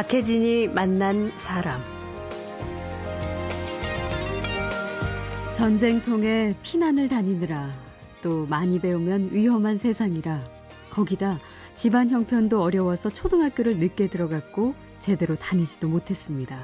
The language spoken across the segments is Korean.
박혜진이 만난 사람. 전쟁통에 피난을 다니느라 또 많이 배우면 위험한 세상이라 거기다 집안 형편도 어려워서 초등학교를 늦게 들어갔고 제대로 다니지도 못했습니다.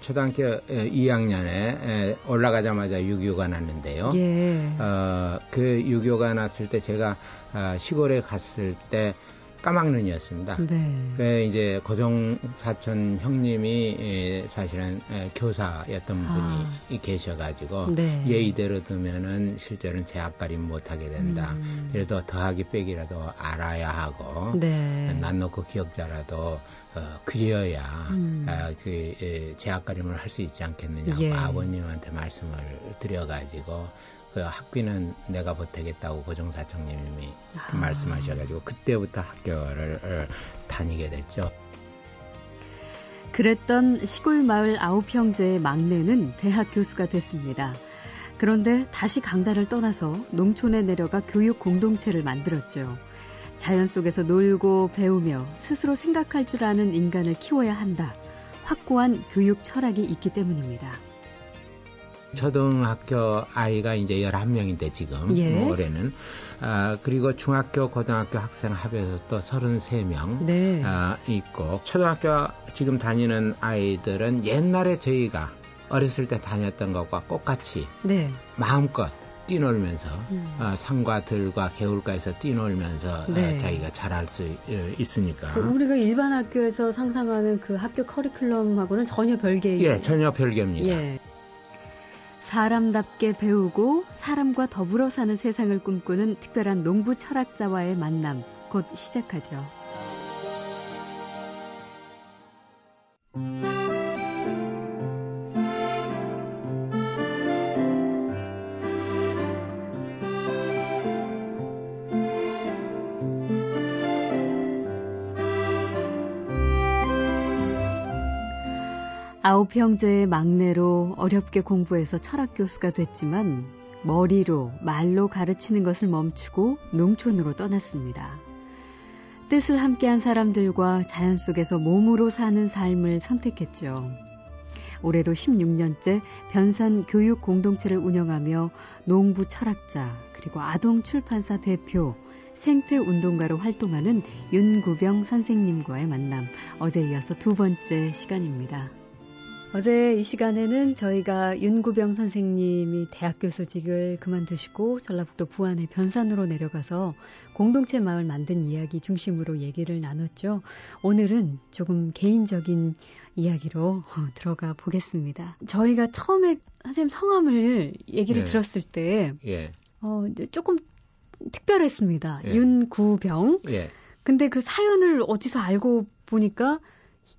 초등학교 2학년에 올라가자마자 유교가 났는데요. 예. 어, 그 유교가 났을 때 제가 어, 시골에 갔을 때 까막눈이었습니다. 네. 그 이제 고종 사촌 형님이 사실은 교사였던 분이 아. 계셔가지고 네. 예의대로 두면은 실제로는 제학가림 못하게 된다. 음. 그래도 더하기 빼기라도 알아야 하고 네. 난 놓고 기억자라도 어, 그려야 음. 아, 그 제학가림을 할 수 있지 않겠느냐고 예. 아버님한테 말씀을 드려가지고 그 학비는 내가 보태겠다고 고종사청님이 아. 말씀하셔가지고 그때부터 학교를 어, 다니게 됐죠. 그랬던 시골 마을 아홉 형제의 막내는 대학 교수가 됐습니다. 그런데 다시 강단을 떠나서 농촌에 내려가 교육 공동체를 만들었죠. 자연 속에서 놀고 배우며 스스로 생각할 줄 아는 인간을 키워야 한다. 확고한 교육 철학이 있기 때문입니다. 초등학교 아이가 이제 11명인데 지금 예. 뭐 올해는 아, 그리고 중학교 고등학교 학생 합해서 또 33명 네. 아, 있고 초등학교 지금 다니는 아이들은 옛날에 저희가 어렸을 때 다녔던 것과 똑같이 네. 마음껏 뛰놀면서 음. 어, 산과 들과 개울가에서 뛰놀면서 어, 네. 어, 자기가 잘할 수 어, 있으니까. 그 우리가 일반 학교에서 상상하는 그 학교 커리큘럼하고는 전혀 별개의. 예, 전혀 별개입니다. 예. 사람답게 배우고 사람과 더불어 사는 세상을 꿈꾸는 특별한 농부 철학자와의 만남 곧 시작하죠. 아홉 형제의 막내로 어렵게 공부해서 철학 교수가 됐지만 머리로 말로 가르치는 것을 멈추고 농촌으로 떠났습니다. 뜻을 함께한 사람들과 자연 속에서 몸으로 사는 삶을 선택했죠. 올해로 16년째 변산 교육 공동체를 운영하며 농부 철학자 그리고 아동 출판사 대표 생태 운동가로 활동하는 윤구병 선생님과의 만남 어제 이어서 두 번째 시간입니다. 어제 이 시간에는 저희가 윤구병 선생님이 대학 교수직을 그만두시고 전라북도 부안의 변산으로 내려가서 공동체 마을 만든 이야기 중심으로 얘기를 나눴죠. 오늘은 조금 개인적인 이야기로 어, 들어가 보겠습니다. 저희가 처음에 선생님 성함을 얘기를 네. 들었을 때 예. 어, 조금 특별했습니다. 예. 윤구병. 예. 근데 그 사연을 어디서 알고 보니까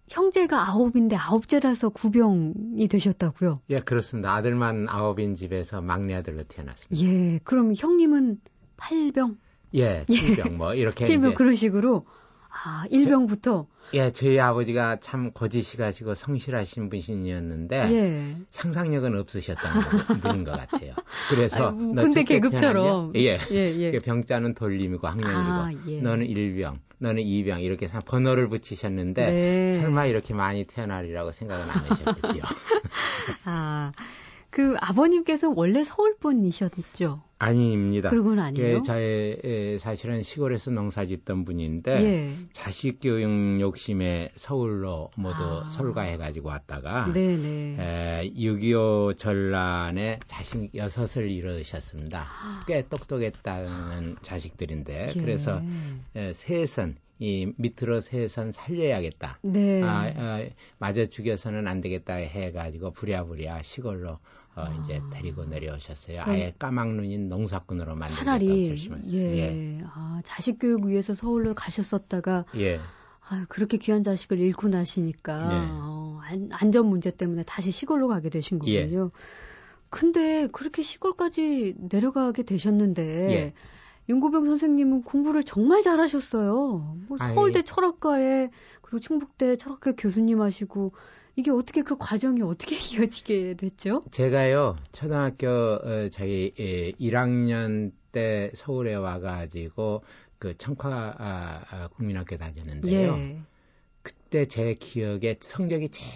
형제가 아홉인데 아홉째라서 구병이 되셨다고요? 예, 그렇습니다. 아들만 아홉인 집에서 막내 아들로 태어났습니다. 예, 그럼 형님은 팔병? 예, 칠병 뭐 이렇게 칠병 그런 식으로 아, 일병부터 예, 저희 아버지가 참 거짓이가시고 성실하신 분이었는데 예. 상상력은 없으셨던 분인 것 같아요. 그래서 아유, 군대 계급처럼 예, 예, 예. 그 병자는 돌림이고 학년이고 아, 예. 너는 일병, 너는 이병 이렇게 번호를 붙이셨는데 네. 설마 이렇게 많이 태어나리라고 생각은 안 하셨겠죠. 아. 그 아버님께서 원래 서울 분이셨죠? 아닙니다. 그건 아니에요. 예, 제 사실은 시골에서 농사 짓던 분인데 예. 자식 교육 욕심에 서울로 모두 아. 설가해 가지고 왔다가 에, 6.25 전란에 자식 여섯을 이루셨습니다. 아. 꽤 똑똑했다는 자식들인데 예. 그래서 에, 세선 이 밑으로 세선 살려야겠다. 네. 아, 아, 마저 죽여서는 안 되겠다 해가지고 부랴부랴 시골로 어, 아. 이제 데리고 내려오셨어요. 아예 까막눈인 농사꾼으로 만들겠다고 결심했어요. 예. 예. 아, 자식 교육 위해서 서울로 가셨었다가 예. 아, 그렇게 귀한 자식을 잃고 나시니까 예. 어, 안, 전 문제 때문에 다시 시골로 가게 되신 예. 거군요. 근데 그렇게 시골까지 내려가게 되셨는데 예. 윤고병 선생님은 공부를 정말 잘하셨어요. 뭐 서울대 아이. 철학과에 그리고 충북대 철학과 교수님 하시고 이게 어떻게 그 과정이 어떻게 이어지게 됐죠? 제가요 초등학교 어, 저희 예, 1학년 때 서울에 와가지고 그 청파 아, 아, 국민학교 다녔는데요. 예. 그때 제 기억에 성적이 제일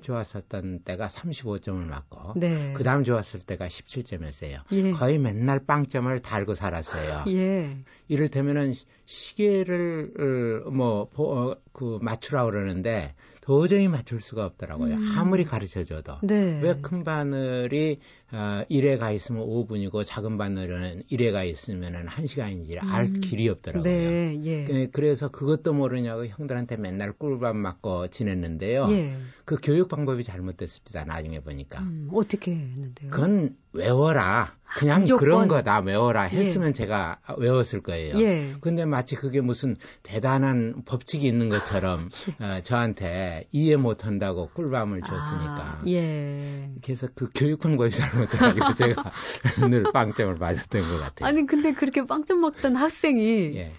좋았었던 때가 35점을 맞고 네. 그다음 좋았을 때가 17점이었어요. 예. 거의 맨날 빵점을 달고 살았어요. 예. 이를테면은 시계를 어, 뭐그 어, 맞추라 그러는데 도저히 맞출 수가 없더라고요. 음. 아무리 가르쳐 줘도. 네. 왜큰 바늘이 어, 1회 가 있으면 5분이고 작은 바늘은 1회 가 있으면은 1시간인지 음. 알 길이 없더라고요. 네, 예. 그, 그래서 그것도 모르냐고 형들한테 맨날 꿀밥 맞고 지냈는데요. 예. 그 교육 방법이 잘못됐습니다. 나중에 보니까. 음, 어떻게 했는데요? 그건 외워라. 그냥 무조건. 그런 거다 외워라 예. 했으면 예. 제가 외웠을 거예요. 예. 근데 마치 그게 무슨 대단한 법칙이 있는 것처럼 어, 저한테 이해 못 한다고 꿀밤을 줬으니까. 아, 예. 그래서 그 교육 방법이 잘못돼가지고 제가 늘 빵점을 맞았던 것 같아요. 아니 근데 그렇게 빵점 먹던 학생이 예.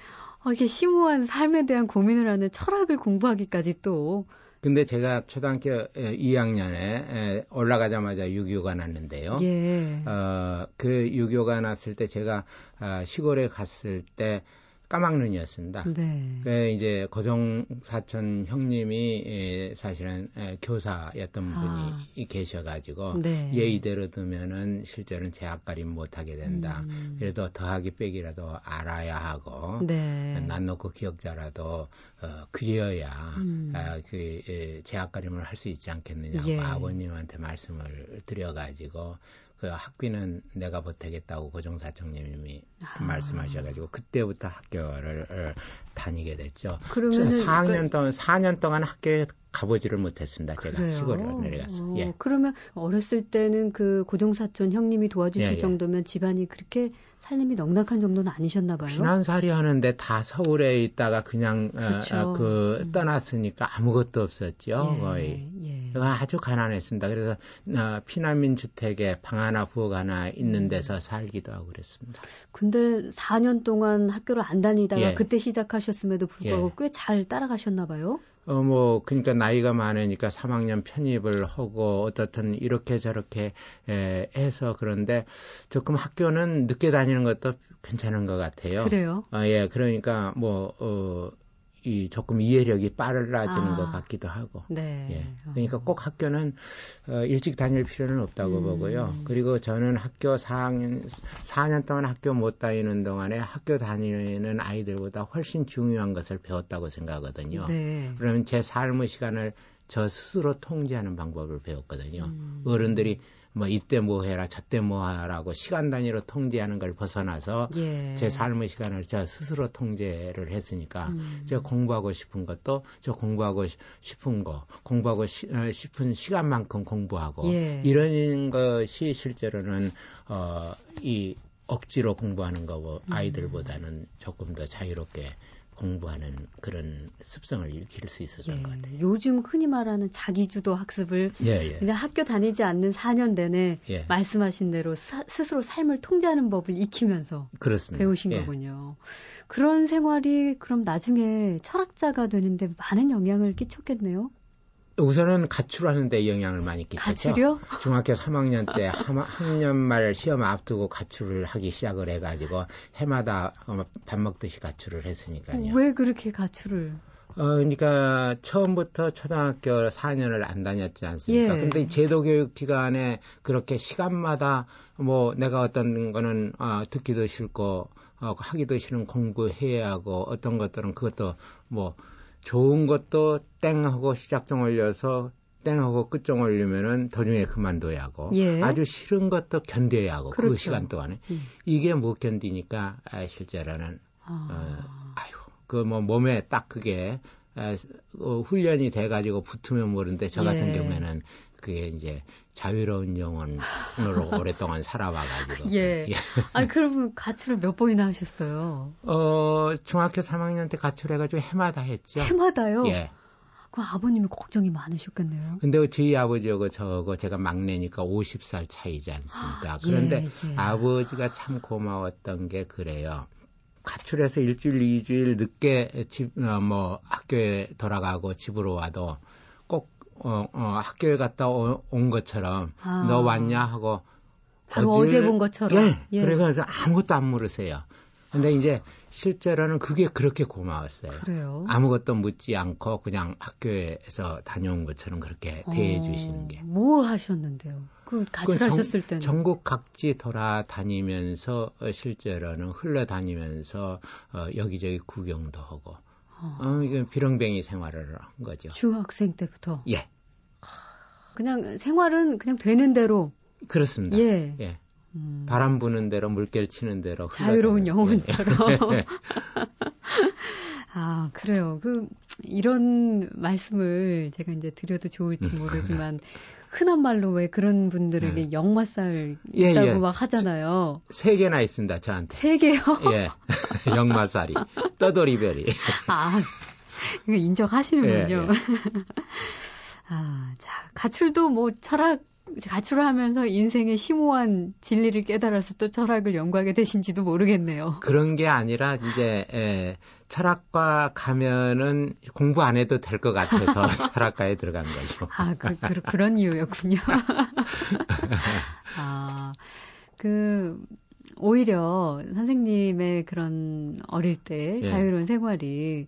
어, 이게 심오한 삶에 대한 고민을 하는 철학을 공부하기까지 또 근데 제가 초등학교 2학년에 올라가자마자 유교가 났는데요. 예. 어, 그 유교가 났을 때 제가 어, 시골에 갔을 때 까막눈이었습니다. 네. 그 이제 고종 사촌 형님이 예, 사실은 예, 교사였던 아. 분이 계셔가지고 네. 예의대로 두면은 실제로는 제학가림 못하게 된다. 음. 그래도 더하기 빼기라도 알아야 하고 네. 난 놓고 기억자라도 어, 그려야 음. 아, 그 예, 제학가림을 할 수 있지 않겠느냐 고 예. 아버님한테 말씀을 드려가지고 그 학비는 내가 보태겠다고 고종사청님이 아. 말씀하셔가지고 그때부터 학교를 어, 다니게 됐죠. 그러면 4학년 동안 4년 동안 학교에 가보지를 못했습니다. 제가 그래요? 시골을 내려가서. 어, 예. 그러면 어렸을 때는 그 고종사촌 형님이 도와주실 예, 예. 정도면 집안이 그렇게 살림이 넉넉한 정도는 아니셨나 봐요. 피난살이 하는데 다 서울에 있다가 그냥 어, 그렇죠. 어, 그 음. 떠났으니까 아무것도 없었죠. 예, 거의. 예. 아주 가난했습니다. 그래서 어, 피난민 주택에 방 하나 부엌 하나 있는 음. 데서 살기도 하고 그랬습니다. 근데 4년 동안 학교를 안 다니다가 예. 그때 시작하셨음에도 불구하고 예. 꽤잘 따라가셨나 봐요. 어, 뭐, 그러니까 나이가 많으니까 3학년 편입을 하고, 어떻든 이렇게 저렇게 에, 해서 그런데 조금 학교는 늦게 다니는 것도 괜찮은 것 같아요. 그래요? 어, 예, 그러니까 뭐, 어, 이 조금 이해력이 빨라지는 아, 것 같기도 하고. 네. 예. 그러니까 꼭 학교는 어, 일찍 다닐 필요는 없다고 음. 보고요. 그리고 저는 학교 4학년 4년 동안 학교 못 다니는 동안에 학교 다니는 아이들보다 훨씬 중요한 것을 배웠다고 생각하거든요. 네. 그러면 제 삶의 시간을 저 스스로 통제하는 방법을 배웠거든요. 음. 어른들이 뭐 이때 뭐 해라 저때 뭐 하라고 시간 단위로 통제하는 걸 벗어나서 예. 제 삶의 시간을 저 스스로 통제를 했으니까 음. 제가 공부하고 싶은 것도 저 공부하고 싶은 거 공부하고 시, 어, 싶은 시간만큼 공부하고 예. 이런 것이 실제로는 어이 억지로 공부하는 거 음. 아이들보다는 조금 더 자유롭게 공부하는 그런 습성을 일으킬 수 있었던 예, 것 같아요. 요즘 흔히 말하는 자기주도 학습을 예, 예. 그냥 학교 다니지 않는 4년 내내 예. 말씀하신 대로 사, 스스로 삶을 통제하는 법을 익히면서 그렇습니다. 배우신 예. 거군요. 그런 생활이 그럼 나중에 철학자가 되는데 많은 영향을 끼쳤겠네요. 우선은 가출하는 데 영향을 많이 끼쳤죠. 가출이요? 중학교 3학년 때 학년 말 시험 앞두고 가출을 하기 시작을 해가지고 해마다 밥 먹듯이 가출을 했으니까요. 왜 그렇게 가출을? 어, 그러니까 처음부터 초등학교 4년을 안 다녔지 않습니까? 예. 근데 제도 교육 기간에 그렇게 시간마다 뭐 내가 어떤 거는 어, 듣기도 싫고 어, 하기도 싫은 공부해야 하고 어떤 것들은 그것도 뭐 좋은 것도 땡하고 시작점 올려서 땡하고 끝점 올리면은 도중에 그만둬야 하고 예. 아주 싫은 것도 견뎌야 하고 그 그렇죠. 그 시간 동안에 예. 이게 못 견디니까 아, 실제로는 아. 어, 아유 그 뭐 몸에 딱 그게 아, 어, 훈련이 돼가지고 붙으면 모르는데 저 같은 예. 경우에는 그게 이제 자유로운 영혼으로 오랫동안 살아와가지고. 예. 예. 아니, 그러면 가출을 몇 번이나 하셨어요? 어, 중학교 3학년 때 가출해가지고 해마다 했죠. 해마다요? 예. 그 아버님이 걱정이 많으셨겠네요. 근데 저희 아버지하고 저거 제가 막내니까 50살 차이지 않습니까? 아, 그런데 예, 예. 아버지가 참 고마웠던 게 그래요. 가출해서 일주일, 이주일 늦게 집, 어, 뭐 학교에 돌아가고 집으로 와도 어, 어, 학교에 갔다 오, 온 것처럼 아. 너 왔냐 하고 바로 어제 본 것처럼. 예. 예. 그래서 아무것도 안 물으세요. 근데 이제 실제로는 그게 그렇게 고마웠어요. 그래요? 아무것도 묻지 않고 그냥 학교에서 다녀온 것처럼 그렇게 대해 주시는 어, 게. 뭘 하셨는데요? 그 가출하셨을 그 때는 전국 각지 돌아다니면서 어, 실제로는 흘러다니면서 어, 여기저기 구경도 하고 어. 어, 이게 비렁뱅이 생활을 한 거죠. 중학생 때부터. 예. 그냥 생활은 그냥 되는 대로. 그렇습니다. 예. 예. 음. 바람 부는 대로 물결 치는 대로 자유로운 영혼처럼. 예. 아 그래요. 그 이런 말씀을 제가 이제 드려도 좋을지 모르지만 흔한 말로 왜 그런 분들에게 네. 역마살 예, 있다고 예, 예. 막 하잖아요. 세 개나 있습니다, 저한테. 세 개요? 예. 역마살이. 떠돌이별이. 아, 인정하시는군요. 예, 예. 아, 자, 가출도 뭐 철학 가출을 하면서 인생의 심오한 진리를 깨달아서 또 철학을 연구하게 되신지도 모르겠네요. 그런 게 아니라 이제 에, 철학과 가면은 공부 안 해도 될 것 같아서 철학과에 들어간 거죠. 아, 그, 그, 그런 이유였군요. 아, 그 오히려 선생님의 그런 어릴 때 예. 자유로운 생활이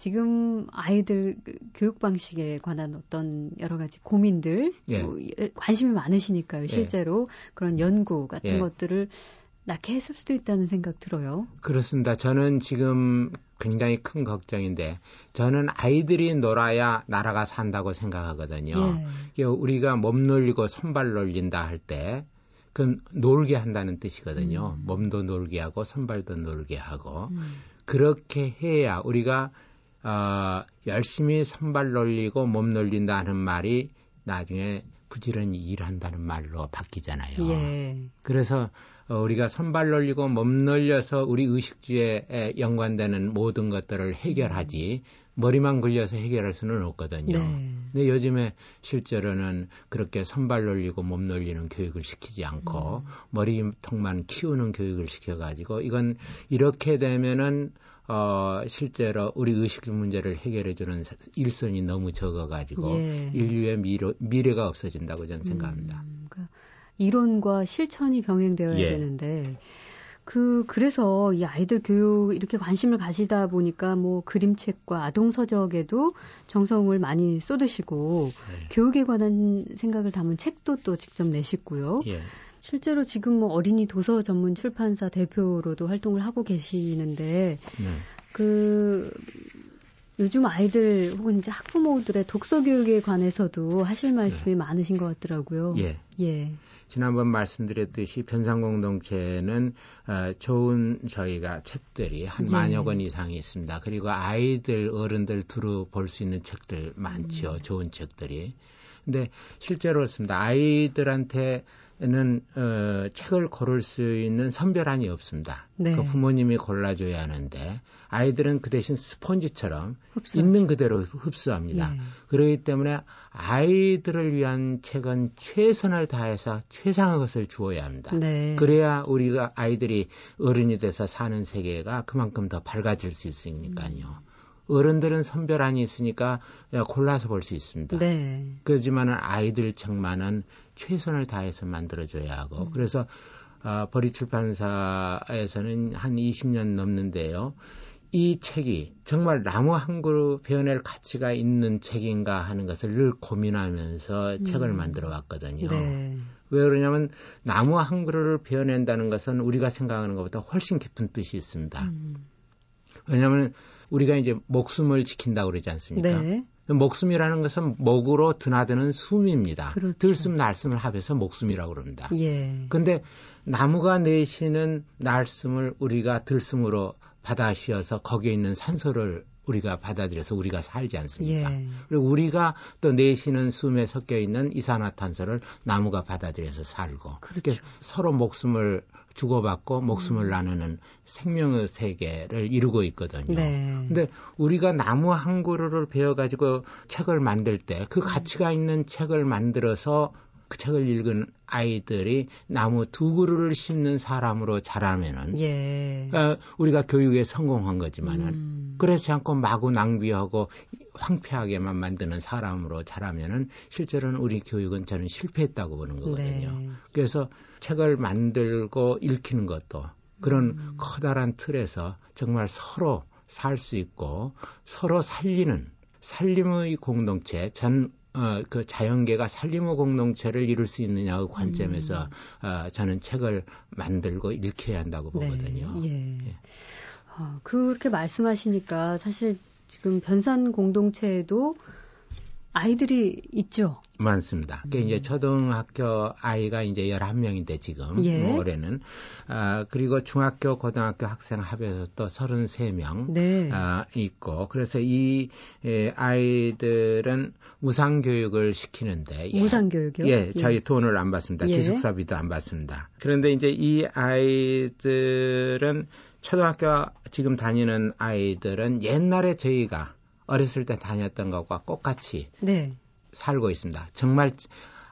지금 아이들 그 교육 방식에 관한 어떤 여러 가지 고민들 예. 뭐 예, 관심이 많으시니까요. 예. 실제로 예. 그런 연구 같은 예. 것들을 낳게 했을 수도 있다는 생각 들어요. 그렇습니다. 저는 지금 굉장히 큰 걱정인데 저는 아이들이 놀아야 나라가 산다고 생각하거든요. 예. 우리가 몸 놀리고 손발 놀린다 할 때 그건 놀게 한다는 뜻이거든요. 음. 몸도 놀게 하고 손발도 놀게 하고 음. 그렇게 해야 우리가 어, 열심히 선발 놀리고 몸 놀린다 하는 말이 나중에 부지런히 일한다는 말로 바뀌잖아요. 예. 그래서 어, 우리가 선발 놀리고 몸 놀려서 우리 의식주에 연관되는 모든 것들을 해결하지 머리만 굴려서 해결할 수는 없거든요. 네. 근데 요즘에 실제로는 그렇게 선발 놀리고 몸 놀리는 교육을 시키지 않고 음. 머리통만 키우는 교육을 시켜가지고 이건 이렇게 되면은 어, 실제로 우리 의식 문제를 해결해 주는 일선이 너무 적어가지고 예. 인류의 미래, 미래가 없어진다고 저는 생각합니다. 음, 그 이론과 실천이 병행되어야 예. 되는데 그 그래서 이 아이들 교육 이렇게 관심을 가지다 보니까 뭐 그림책과 아동 서적에도 정성을 많이 쏟으시고 예. 교육에 관한 생각을 담은 책도 또 직접 내시고요. 예. 실제로 지금 뭐 어린이 도서 전문 출판사 대표로도 활동을 하고 계시는데 네. 그 요즘 아이들 혹은 이제 학부모들의 독서 교육에 관해서도 하실 말씀이 네. 많으신 것 같더라고요. 예. 예. 지난번 말씀드렸듯이 변상 공동체는 어, 좋은 저희가 책들이 한 예. 만여 권 이상이 있습니다. 그리고 아이들, 어른들 두루 볼 수 있는 책들 많지요. 음. 좋은 책들이. 근데 실제로 그렇습니다. 아이들한테 는 어, 책을 고를 수 있는 선별안이 없습니다. 네. 그 부모님이 골라줘야 하는데 아이들은 그 대신 스펀지처럼 흡수하죠. 있는 그대로 흡수합니다. 예. 그렇기 때문에 아이들을 위한 책은 최선을 다해서 최상의 것을 주어야 합니다. 네. 그래야 우리가 아이들이 어른이 돼서 사는 세계가 그만큼 더 밝아질 수 있으니까요. 음. 어른들은 선별안이 있으니까 골라서 볼 수 있습니다. 네. 그렇지만은 아이들 책만은 최선을 다해서 만들어줘야 하고 음. 그래서 어, 버리 출판사에서는 한 20년 넘는데요. 이 책이 정말 나무 한 그루 베어낼 가치가 있는 책인가 하는 것을 늘 고민하면서 음. 책을 만들어 왔거든요. 네. 왜 그러냐면 나무 한 그루를 베어낸다는 것은 우리가 생각하는 것보다 훨씬 깊은 뜻이 있습니다. 음. 왜냐하면 우리가 이제 목숨을 지킨다고 그러지 않습니까? 네. 목숨이라는 것은 목으로 드나드는 숨입니다. 그렇죠. 들숨 날숨을 합해서 목숨이라고 그럽니다. 예. 근데 나무가 내쉬는 날숨을 우리가 들숨으로 받아 쉬어서 거기에 있는 산소를 우리가 받아들여서 우리가 살지 않습니까? 예. 그리고 우리가 또 내쉬는 숨에 섞여 있는 이산화탄소를 나무가 받아들여서 살고 그렇게 서로 목숨을 주고받고 목숨을 음. 나누는 생명의 세계를 이루고 있거든요. 네. 근데 우리가 나무 한 그루를 베어 가지고 책을 만들 때 그 가치가 있는 책을 만들어서 그 책을 읽은 아이들이 나무 두 그루를 심는 사람으로 자라면은 예. 어, 우리가 교육에 성공한 거지만은 음. 그렇지 않고 마구 낭비하고 황폐하게만 만드는 사람으로 자라면은 실제로는 우리 교육은 저는 실패했다고 보는 거거든요. 네. 그래서 책을 만들고 읽히는 것도 그런 음. 커다란 틀에서 정말 서로 살 수 있고 서로 살리는 살림의 공동체 전 어, 그 자연계가 살림의 공동체를 이룰 수 있느냐의 관점에서 음. 어, 저는 책을 만들고 읽혀야 한다고 네. 보거든요. 네, 예. 예. 어, 그렇게 말씀하시니까 사실 지금 변산 공동체에도 아이들이 있죠. 많습니다. 그게 음. 이제 초등학교 아이가 이제 11명인데 지금 예. 뭐 올해는 아 그리고 중학교 고등학교 학생 합해서 또 33명 네. 아 있고 그래서 이 예, 아이들은 무상 교육을 시키는데 예, 무상 교육이요? 예, 예, 저희 돈을 안 받습니다. 예. 기숙사비도 안 받습니다. 그런데 이제 이 아이들은 초등학교 지금 다니는 아이들은 옛날에 저희가 어렸을 때 다녔던 것과 똑같이 네. 살고 있습니다. 정말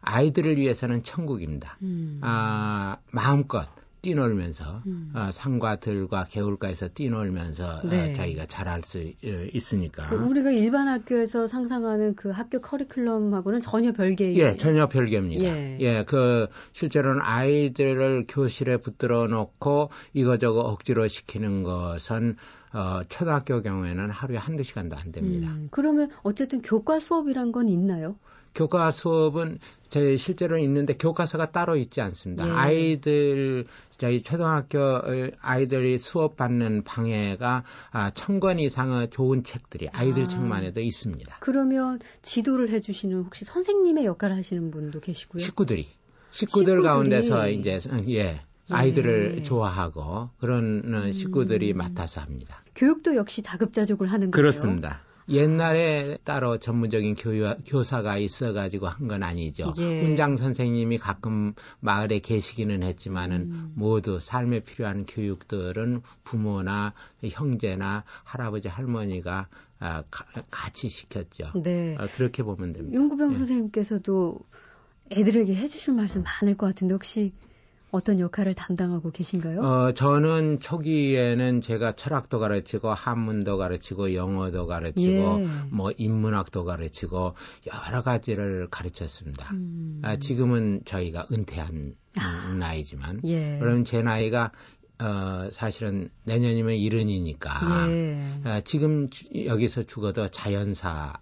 아이들을 위해서는 천국입니다. 음. 아, 마음껏 뛰놀면서 음. 어, 산과 들과 개울가에서 뛰놀면서 어, 네. 어, 자기가 잘할 수 어, 있으니까. 그 우리가 일반 학교에서 상상하는 그 학교 커리큘럼하고는 전혀 별개의. 예, 전혀 별개입니다. 예. 예, 그 실제로는 아이들을 교실에 붙들어 놓고 이거저거 억지로 시키는 것은 어, 초등학교 경우에는 하루에 한두 시간도 안 됩니다. 음, 그러면 어쨌든 교과 수업이란 건 있나요? 교과 수업은 저희 실제로 있는데 교과서가 따로 있지 않습니다. 예. 아이들 저희 초등학교 아이들이 수업 받는 방해가 아, 천권 이상의 좋은 책들이 아이들 아. 책만 해도 있습니다. 그러면 지도를 해주시는 혹시 선생님의 역할을 하시는 분도 계시고요? 식구들이 식구들 식구들이. 가운데서 이제 예. 아이들을 예. 좋아하고 그런 음. 식구들이 맡아서 합니다. 교육도 역시 자급자족을 하는 거예요. 그렇습니다. 옛날에 따로 전문적인 교유, 교사가 있어가지고 한 건 아니죠. 예. 훈장 선생님이 가끔 마을에 계시기는 했지만은 음. 모두 삶에 필요한 교육들은 부모나 형제나 할아버지 할머니가 아, 가, 같이 시켰죠. 네. 아, 그렇게 보면 됩니다. 윤구병 예. 선생님께서도 애들에게 해주실 말씀 많을 것 같은데 혹시 어떤 역할을 담당하고 계신가요? 어, 저는 초기에는 제가 철학도 가르치고 한문도 가르치고 영어도 가르치고 예. 뭐 인문학도 가르치고 여러 가지를 가르쳤습니다. 음. 아, 지금은 저희가 은퇴한 아. 나이지만 예. 그럼 제 나이가 어, 사실은 내년이면 이른이니까 예. 아, 지금 주, 여기서 죽어도 자연사인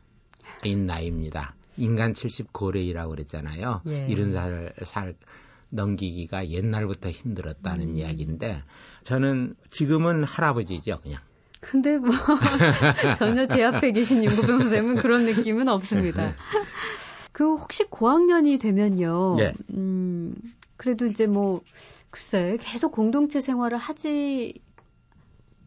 나이입니다. 인간 70 고래이라고 그랬잖아요. 예. 이른 살, 살 넘기기가 옛날부터 힘들었다는 음. 이야기인데 저는 지금은 할아버지죠 그냥. 근데 뭐 전혀 제 앞에 계신 윤구병 선생님은 그런 느낌은 없습니다. 그 혹시 고학년이 되면요. 네. 음, 그래도 이제 뭐 글쎄 계속 공동체 생활을 하지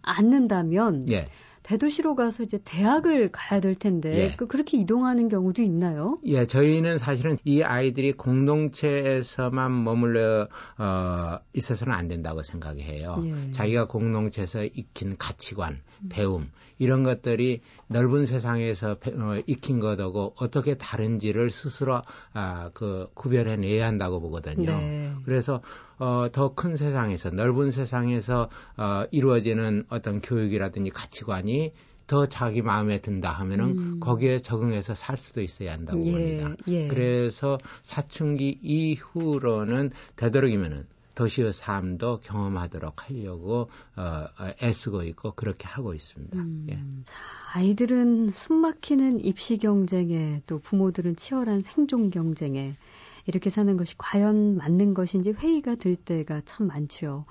않는다면 네. 대도시로 가서 이제 대학을 가야 될 텐데 예. 그 그렇게 이동하는 경우도 있나요? 예, 저희는 사실은 이 아이들이 공동체에서만 머물러 어, 있어서는 안 된다고 생각해요. 예. 자기가 공동체에서 익힌 가치관, 음. 배움 이런 것들이 넓은 세상에서 어, 익힌 것하고 어떻게 다른지를 스스로 아, 그 구별해내야 한다고 보거든요. 네. 그래서 어, 더 큰 세상에서 넓은 세상에서 어, 이루어지는 어떤 교육이라든지 가치관이 더 자기 마음에 든다 하면은 음. 거기에 적응해서 살 수도 있어야 한다고 예, 봅니다. 예. 그래서 사춘기 이후로는 되도록이면은 도시의 삶도 경험하도록 하려고 어, 어, 애쓰고 있고 그렇게 하고 있습니다. 음. 예. 자, 아이들은 숨막히는 입시 경쟁에 또 부모들은 치열한 생존 경쟁에 이렇게 사는 것이 과연 맞는 것인지 회의가 들 때가 참 많지요.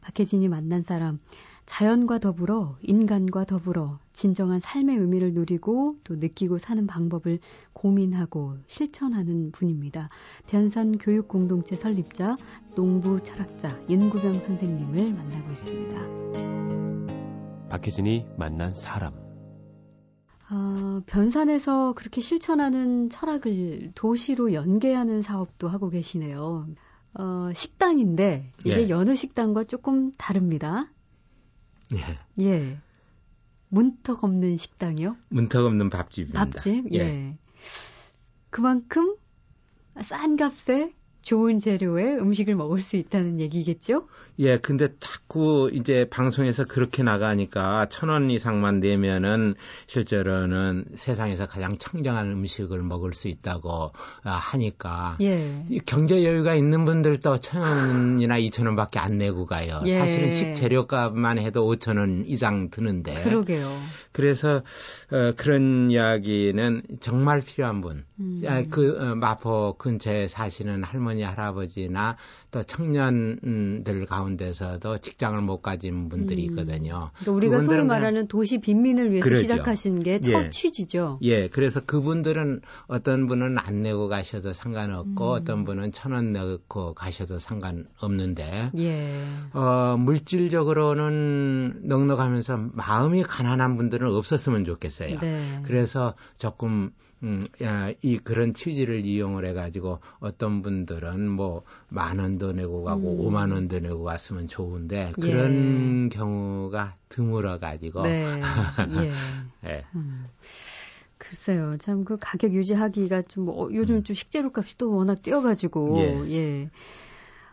박혜진이 만난 사람, 자연과 더불어 인간과 더불어 진정한 삶의 의미를 누리고 또 느끼고 사는 방법을 고민하고 실천하는 분입니다. 변산 교육 공동체 설립자, 농부 철학자 윤구병 선생님을 만나고 있습니다. 박혜진이 만난 사람. 어, 변산에서 그렇게 실천하는 철학을 도시로 연계하는 사업도 하고 계시네요. 어, 식당인데 이게 예. 여느 식당과 조금 다릅니다. 예. 예. 문턱 없는 식당이요? 문턱 없는 밥집입니다. 밥집? 예. 예. 그만큼 싼 값에 좋은 재료의 음식을 먹을 수 있다는 얘기겠죠? 예, 근데 자꾸 이제 방송에서 그렇게 나가니까 천 원 이상만 내면은 실제로는 세상에서 가장 청정한 음식을 먹을 수 있다고 아, 하니까 예. 경제 여유가 있는 분들도 천 원이나 이천 원밖에 안 내고 가요. 예. 사실은 식재료값만 해도 오천 원 이상 드는데. 그러게요. 그래서 어, 그런 이야기는 정말 필요한 분. 음. 아, 그 어, 마포 근처에 사시는 할머니 할아버지나 또 청년들 가운데서도 직장을 못 가진 분들이 음. 있거든요. 그러니까 우리가 소위 말하는 도시 빈민을 위해서 그러죠. 시작하신 게첫 예. 취지죠. 예, 그래서 그분들은 어떤 분은 안 내고 가셔도 상관없고 음. 어떤 분은 천 원 내고 가셔도 상관없는데 예. 어, 물질적으로는 넉넉하면서 마음이 가난한 분들은 없었으면 좋겠어요. 네. 그래서 조금 음, 야, 이 그런 취지를 이용을 해가지고 어떤 분들은 뭐 만 원도 내고 가고 음. 5만 원도 내고 갔으면 좋은데 그런 예. 경우가 드물어가지고. 네. 예. 네. 음. 글쎄요, 참 그 가격 유지하기가 좀 어, 요즘 음. 좀 식재료 값이 또 워낙 뛰어가지고 예. 예.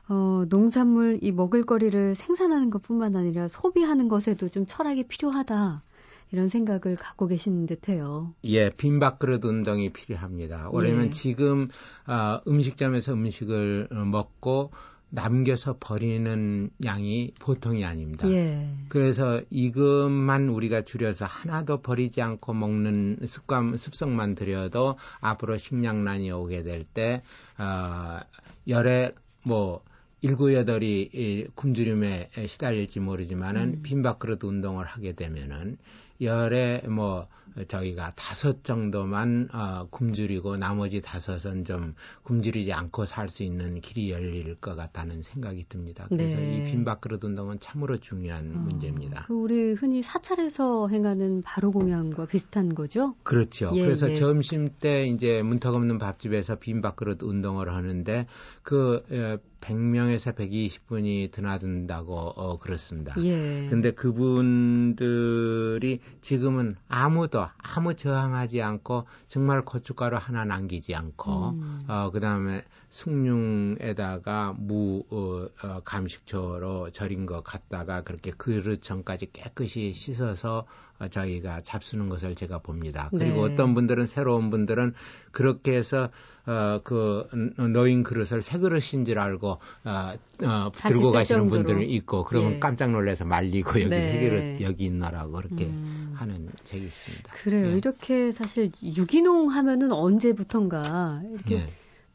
어, 농산물 이 먹을거리를 생산하는 것뿐만 아니라 소비하는 것에도 좀 철학이 필요하다. 이런 생각을 갖고 계신 듯해요. 예, 빈밥 그릇 운동이 필요합니다. 왜냐면 예. 지금 어, 음식점에서 음식을 먹고 남겨서 버리는 양이 보통이 아닙니다. 예. 그래서 이것만 우리가 줄여서 하나도 버리지 않고 먹는 습관, 습성만 들여도 앞으로 식량난이 오게 될 때, 어, 열에 뭐, 일곱 여덟이 굶주림에 시달릴지 모르지만은 음. 빈밥그릇 운동을 하게 되면은 열에 뭐 저희가 다섯 정도만 어, 굶주리고 나머지 다섯은 좀 굶주리지 않고 살 수 있는 길이 열릴 것 같다는 생각이 듭니다. 그래서 네. 이 빈밥그릇 운동은 참으로 중요한 어, 문제입니다. 그 우리 흔히 사찰에서 행하는 바로 공양과 비슷한 거죠? 그렇죠. 예, 그래서 예. 점심 때 이제 문턱 없는 밥집에서 빈밥그릇 운동을 하는데 그 어, 100명에서 120분이 드나든다고 어, 그렇습니다. 예. 근데 그분들이 지금은 아무도 아무 저항하지 않고 정말 고춧가루 하나 남기지 않고 음. 어 그다음에 숭늉에다가 무 어, 어, 감식초로 절인 거 갖다가 그렇게 그릇 전까지 깨끗이 씻어서 어, 저희가 잡수는 것을 제가 봅니다. 그리고 네. 어떤 분들은 새로운 분들은 그렇게 해서 어, 그 노인 그릇을 새 그릇인 줄 알고 어, 어, 들고 가시는 정도로. 분들이 있고 그러면 예. 깜짝 놀라서 말리고 여기 네. 새 그릇 여기 있나라고 그렇게 음. 하는 적이 있습니다. 그래요. 예. 이렇게 사실 유기농 하면은 언제부턴가 이렇게 예.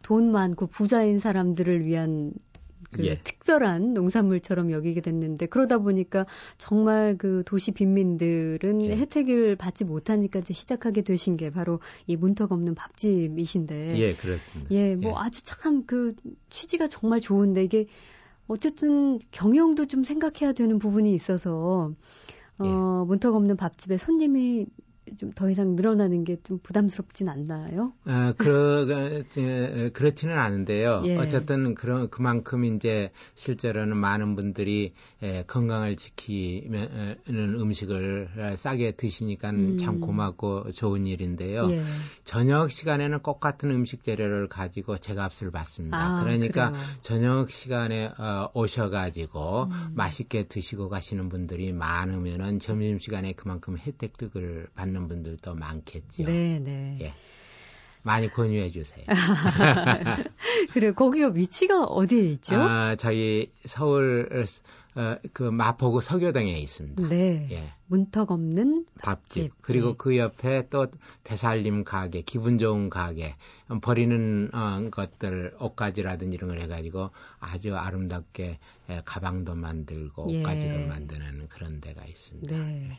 돈 많고 부자인 사람들을 위한 그 예. 특별한 농산물처럼 여기게 됐는데 그러다 보니까 정말 그 도시 빈민들은 예. 혜택을 받지 못하니까 이제 시작하게 되신 게 바로 이 문턱 없는 밥집이신데 예 그렇습니다. 예, 뭐 예. 아주 참 그 취지가 정말 좋은데 이게 어쨌든 경영도 좀 생각해야 되는 부분이 있어서 어, 예. 문턱 없는 밥집에 손님이 좀 더 이상 늘어나는 게 좀 부담스럽진 않나요? 아, 그, 그렇지는 않은데요. 예. 어쨌든 그런 그만큼 이제 실제로는 많은 분들이 에, 건강을 지키는 음식을 싸게 드시니까 음. 참 고맙고 좋은 일인데요. 예. 저녁 시간에는 똑같은 음식 재료를 가지고 제값을 받습니다. 아, 그러니까 그래요. 저녁 시간에 어, 오셔가지고 음. 맛있게 드시고 가시는 분들이 많으면은 점심 시간에 그만큼 혜택을 받는 하는 분들도 많겠죠. 네, 네. 예. 많이 권유해 주세요. 그래 거기가 위치가 어디에 있죠? 아, 저희 서울 어, 그 마포구 서교동에 있습니다. 네. 예. 문턱 없는 밥집. 밥집. 그리고 네. 그 옆에 또 대살림 가게, 기분 좋은 가게, 버리는 어, 것들 옷가지라든지 이런 걸 해가지고 아주 아름답게 예, 가방도 만들고 예. 옷가지도 예. 만드는 그런 데가 있습니다. 네.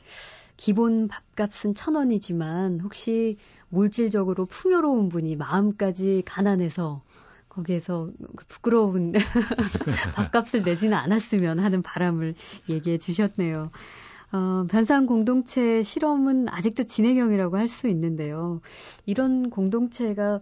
기본 밥값은 천 원이지만 혹시 물질적으로 풍요로운 분이 마음까지 가난해서 거기에서 그 부끄러운 밥값을 내지는 않았으면 하는 바람을 얘기해 주셨네요. 어, 변상 공동체 실험은 아직도 진행형이라고 할 수 있는데요. 이런 공동체가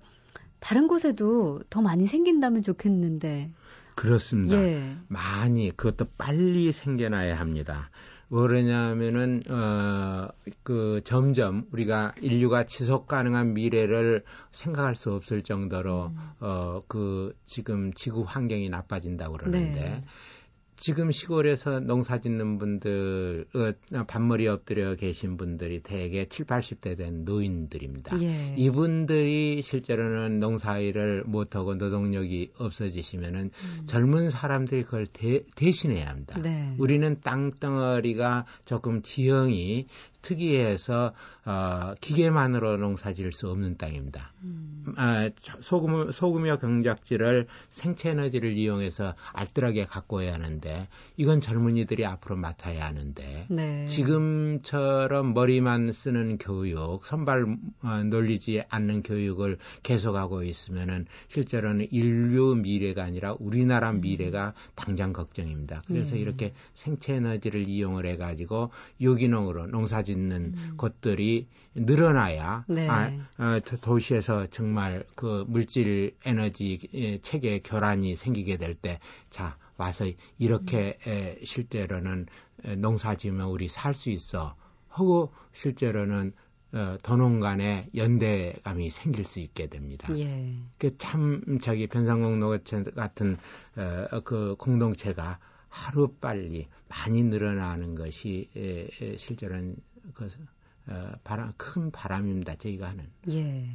다른 곳에도 더 많이 생긴다면 좋겠는데. 그렇습니다. 예. 많이 그것도 빨리 생겨나야 합니다. 뭐냐면은 어 그 점점 우리가 인류가 지속 가능한 미래를 생각할 수 없을 정도로 음. 어그 지금 지구 환경이 나빠진다고 그러는데 네. 지금 시골에서 농사 짓는 분들, 어, 반머리 엎드려 계신 분들이 대개 7, 80대 된 노인들입니다. 예. 이분들이 실제로는 농사 일을 못하고 노동력이 없어지시면은 음. 젊은 사람들이 그걸 대, 대신해야 합니다. 네. 우리는 땅덩어리가 조금 지형이 특이해서 어, 기계만으로 농사 지을 수 없는 땅입니다. 음. 아, 소금, 소금이와 경작지를 생체 에너지를 이용해서 알뜰하게 갖고 와야 하는데 이건 젊은이들이 앞으로 맡아야 하는데 네. 지금처럼 머리만 쓰는 교육, 선발 어, 놀리지 않는 교육을 계속하고 있으면은 실제로는 인류 미래가 아니라 우리나라 음. 미래가 당장 걱정입니다. 그래서 네. 이렇게 생체 에너지를 이용을 해가지고 유기농으로 농사짓 있는 음. 것들이 늘어나야 네. 아, 어, 도시에서 정말 그 물질 에너지 체계 교란이 생기게 될 때 자 와서 이렇게 음. 에, 실제로는 농사 지으면 우리 살 수 있어 하고 실제로는 어, 도농 간의 연대감이 생길 수 있게 됩니다. 예. 그참 자기 변상공 농어체 같은 어, 그 공동체가 하루 빨리 많이 늘어나는 것이 에, 에, 실제로는 그 어, 바람 큰 바람입니다. 저희가 하는. 예.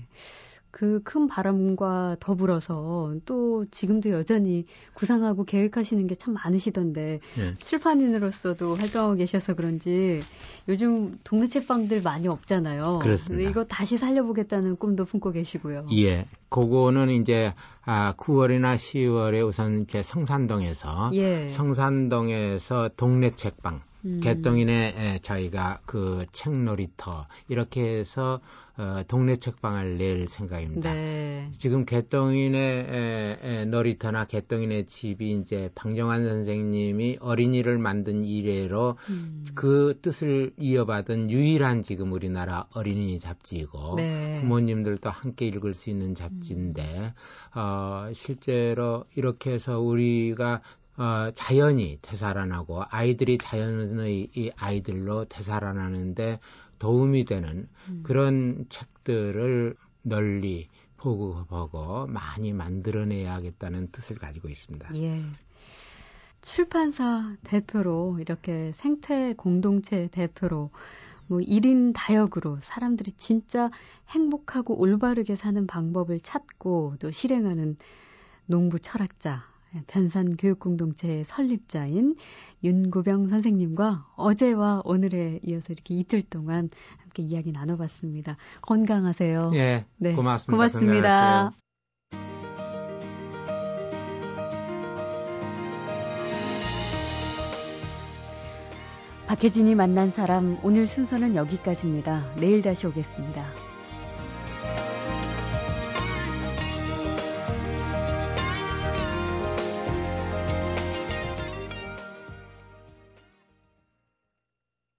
그 큰 바람과 더불어서 또 지금도 여전히 구상하고 계획하시는 게 참 많으시던데 예. 출판인으로서도 활동하고 계셔서 그런지 요즘 동네 책방들 많이 없잖아요. 그렇습니다. 이거 다시 살려보겠다는 꿈도 품고 계시고요. 예. 그거는 이제 아 9월이나 10월에 우선 제 성산동에서 예. 성산동에서 동네 책방 음. 개똥이네 저희가 그 책놀이터 이렇게 해서 어, 동네 책방을 낼 생각입니다. 네. 지금 개똥이네 놀이터나 개똥이네 집이 이제 방정환 선생님이 어린이를 만든 이래로 음. 그 뜻을 이어받은 유일한 지금 우리나라 어린이 잡지이고 네. 부모님들도 함께 읽을 수 있는 잡지인데 음. 어, 실제로 이렇게 해서 우리가 어, 자연이 되살아나고 아이들이 자연의 이 아이들로 되살아나는데 도움이 되는 음. 그런 책들을 널리 보고보고 많이 만들어내야겠다는 뜻을 가지고 있습니다. 예. 출판사 대표로 이렇게 생태 공동체 대표로 뭐 1인 다역으로 사람들이 진짜 행복하고 올바르게 사는 방법을 찾고 또 실행하는 농부 철학자 변산 교육공동체의 설립자인 윤구병 선생님과 어제와 오늘에 이어서 이렇게 이틀 동안 함께 이야기 나눠봤습니다. 건강하세요. 예, 네, 고맙습니다. 고맙습니다. 박혜진이 만난 사람 오늘 순서는 여기까지입니다. 내일 다시 오겠습니다.